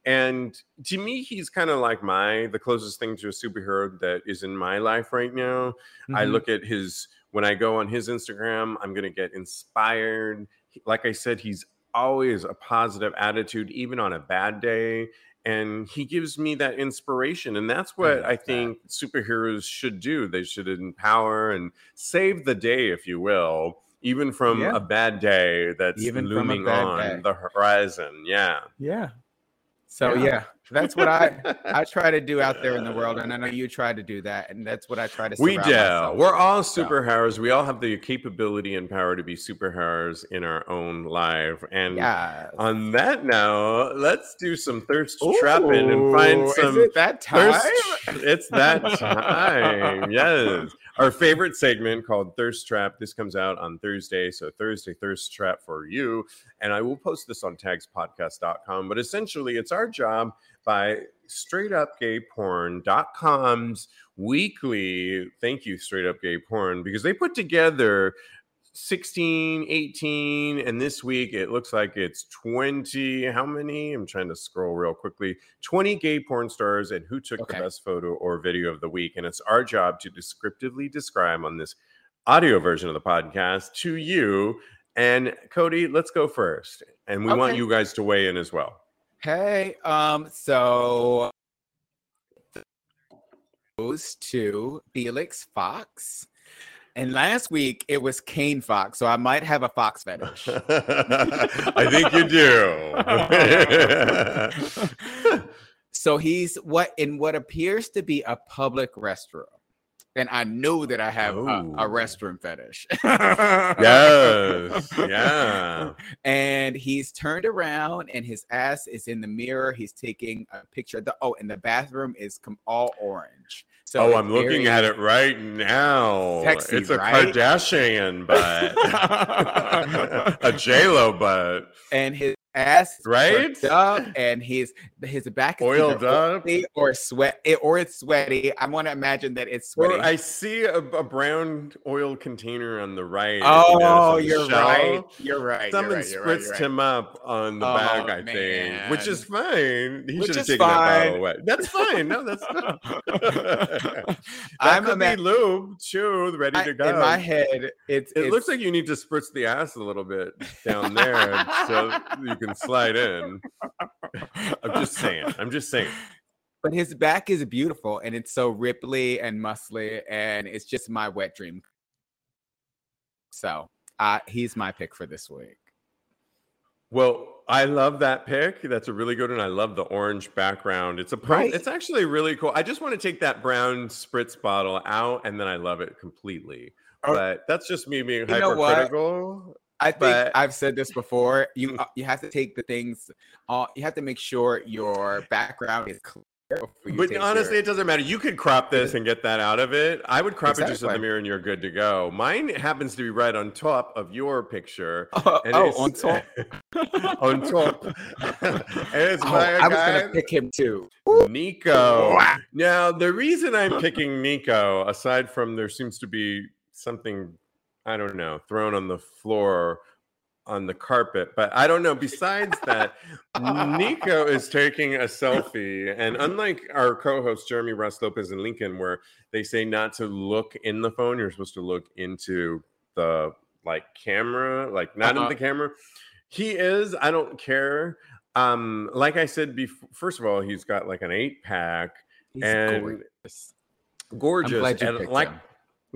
And to me, he's kind of like my the closest thing to a superhero that is in my life right now. Mm-hmm. I look at his when I go on his Instagram, I'm gonna get inspired. Like I said, he's always a positive attitude, even on a bad day. And he gives me that inspiration. And that's what I, I think that. superheroes should do. They should empower and save the day, if you will even from yeah. a bad day that's even looming on day. the horizon. Yeah. Yeah. So yeah. yeah. that's what I I try to do out there in the world, and I know you try to do that, and that's what I try to. Say. We do. We're all superheroes. We all have the capability and power to be superheroes in our own life. And yes. on that note, let's do some thirst Ooh, trapping and find some. that time? Thirst, it's that time. yes. Our favorite segment called Thirst Trap. This comes out on Thursday. So, Thursday, Thirst Trap for you. And I will post this on tagspodcast.com. But essentially, it's our job by straightupgayporn.com's weekly thank you straight up gay porn because they put together 16 18 and this week it looks like it's 20 how many i'm trying to scroll real quickly 20 gay porn stars and who took okay. the best photo or video of the week and it's our job to descriptively describe on this audio version of the podcast to you and cody let's go first and we okay. want you guys to weigh in as well Hey, um, so goes to Felix Fox. And last week it was Kane Fox, so I might have a fox fetish. I think you do. so he's what in what appears to be a public restroom and I know that I have a, a, oh. restroom fetish. yes, yeah. And he's turned around, and his ass is in the mirror. He's taking a picture. The oh, and the bathroom is com- all orange. So oh, I'm looking at it right now. Sexy, it's a right? Kardashian butt, a J Lo butt, and his ass right? up and his his back is oiled up. or sweat or it's sweaty. I want to imagine that it's sweaty. Well, i see a, a, brown oil container on the right oh you're right. You're right. Someone you're right, you're spritzed right, him up on the oh, back i man. think which is fine. He should have taken fine. that bottle away. That's fine. No that's fine. That i'm could a be lube too ready I, to go in my head it's it it's, looks like you need to spritz the ass a little bit down there so you can slide in. I'm just saying. I'm just saying. But his back is beautiful and it's so ripply and muscly, and it's just my wet dream. So uh, he's my pick for this week. Well, I love that pick. That's a really good one. I love the orange background. It's a pro- right. it's actually really cool. I just want to take that brown spritz bottle out and then I love it completely. Oh, but that's just me being hypercritical. I think but, I've said this before. You uh, you have to take the things. Uh, you have to make sure your background is clear. But honestly, your... it doesn't matter. You could crop this and get that out of it. I would crop exactly. it just in the mirror, and you're good to go. Mine happens to be right on top of your picture. Uh, oh, on top. on top. it's oh, I was going to pick him too. Nico. Now, the reason I'm picking Nico, aside from there seems to be something I don't know, thrown on the floor on the carpet. But I don't know. Besides that, Nico is taking a selfie. And unlike our co hosts, Jeremy Russ Lopez and Lincoln, where they say not to look in the phone, you're supposed to look into the like camera, like not uh-huh. in the camera. He is, I don't care. Um, like I said before, first of all, he's got like an eight pack and gorgeous. gorgeous. and like him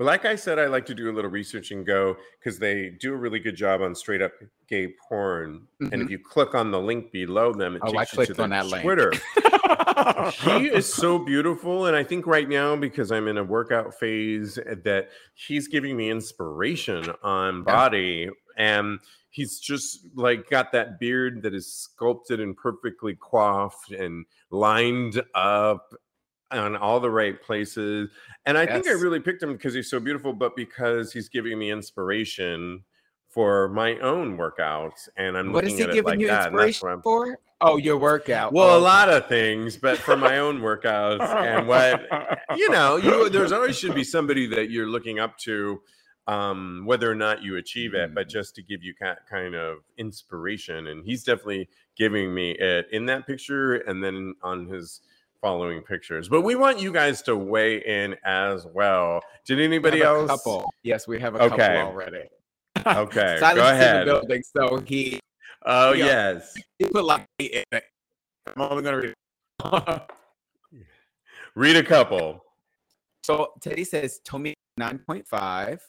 like I said, I like to do a little research and go because they do a really good job on straight up gay porn. Mm-hmm. And if mm-hmm. you click on the link below them, it oh, takes you to Twitter. he is so beautiful. And I think right now, because I'm in a workout phase, eh, that he's giving me inspiration on body. Yeah. And he's just like got that beard that is sculpted and perfectly coiffed and lined up on all the right places. And I yes. think I really picked him because he's so beautiful, but because he's giving me inspiration for my own workouts. And I'm what looking at it like that. Inspiration for? Oh, your workout. Well, oh. a lot of things, but for my own workouts and what you know, you there's always should be somebody that you're looking up to, um, whether or not you achieve it, but mm. just to give you kind of inspiration. And he's definitely giving me it in that picture, and then on his following pictures. But we want you guys to weigh in as well. Did anybody else? couple. Yes, we have a okay. couple already. Okay, go ahead. building, so he. Oh he, yes. He put like. I'm only gonna read. read a couple. So Teddy says Tommy nine point five.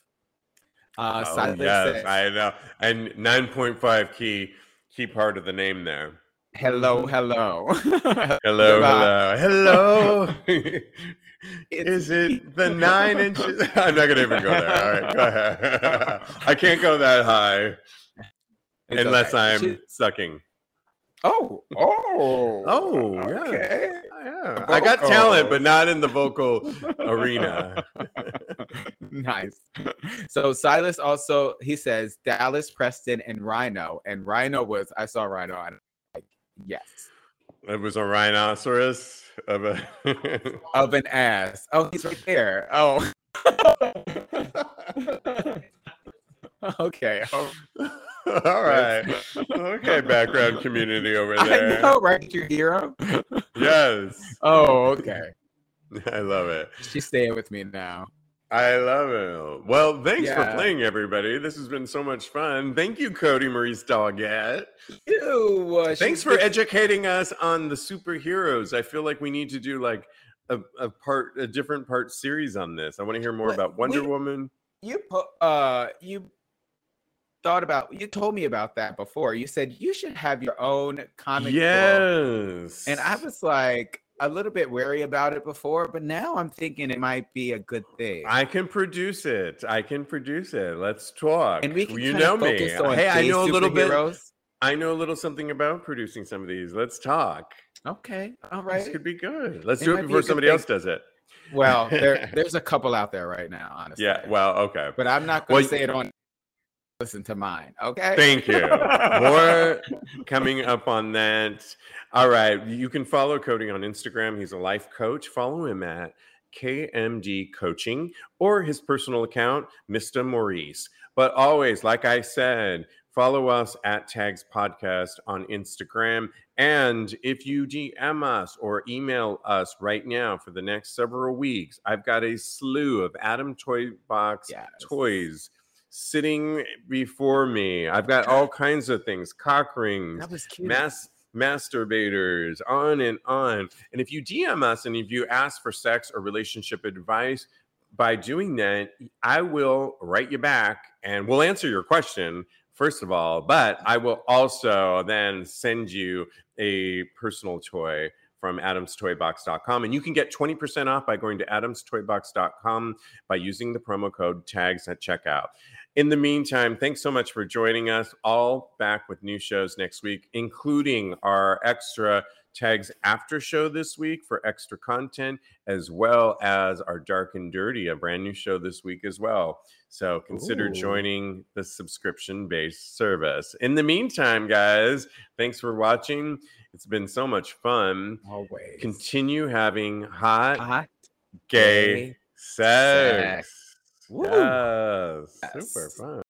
Uh, oh, yes, says, I know, and nine point five key key part of the name there. Mm-hmm. Hello, hello. hello, hello, hello. Is it the nine inches? I'm not gonna even go there. All right, go ahead. I can't go that high it's unless okay. I'm she, sucking. Oh, oh, oh, okay. Oh, yeah. I got talent, but not in the vocal arena. nice. So Silas also he says Dallas, Preston, and Rhino, and Rhino was I saw Rhino yes, it was a rhinoceros of a of an ass. Oh, he's right there. Oh. okay. Oh. All right. Okay, background community over there. I know, right? Your hero. yes. Oh, okay. I love it. She's staying with me now. I love it. Well, thanks yeah. for playing, everybody. This has been so much fun. Thank you, Cody Maurice Doggett. Ew, uh, thanks for educating us on the superheroes. I feel like we need to do like a, a part, a different part series on this. I want to hear more about Wonder we, Woman. You put, uh, you thought about you told me about that before. You said you should have your own comic yes. Book. And I was like a little bit wary about it before, but now I'm thinking it might be a good thing. I can produce it. I can produce it. Let's talk. And we can you know me. Hey, I know a little bit. I know a little something about producing some of these. Let's talk. Okay. All right. This could be good. Let's it do it before somebody thing. else does it. Well, there, there's a couple out there right now, honestly. Yeah. Well, okay. But I'm not going to well, say it on listen to mine. Okay. Thank you. More coming up on that. All right. You can follow Cody on Instagram. He's a life coach. Follow him at KMD Coaching or his personal account, Mr. Maurice. But always, like I said, follow us at Tags Podcast on Instagram. And if you DM us or email us right now for the next several weeks, I've got a slew of Adam Toy Box yes. toys sitting before me. I've got all kinds of things, cock rings, mass masturbators, on and on. And if you DM us and if you ask for sex or relationship advice, by doing that, I will write you back and we'll answer your question first of all, but I will also then send you a personal toy from adamstoybox.com. And you can get 20% off by going to adamstoybox.com by using the promo code tags at checkout. In the meantime, thanks so much for joining us. All back with new shows next week, including our extra tags after show this week for extra content, as well as our Dark and Dirty, a brand new show this week as well. So consider Ooh. joining the subscription based service. In the meantime, guys, thanks for watching. It's been so much fun. Always. Continue having hot, hot gay, gay sex. sex. Woo. Yes, yes. Super fun.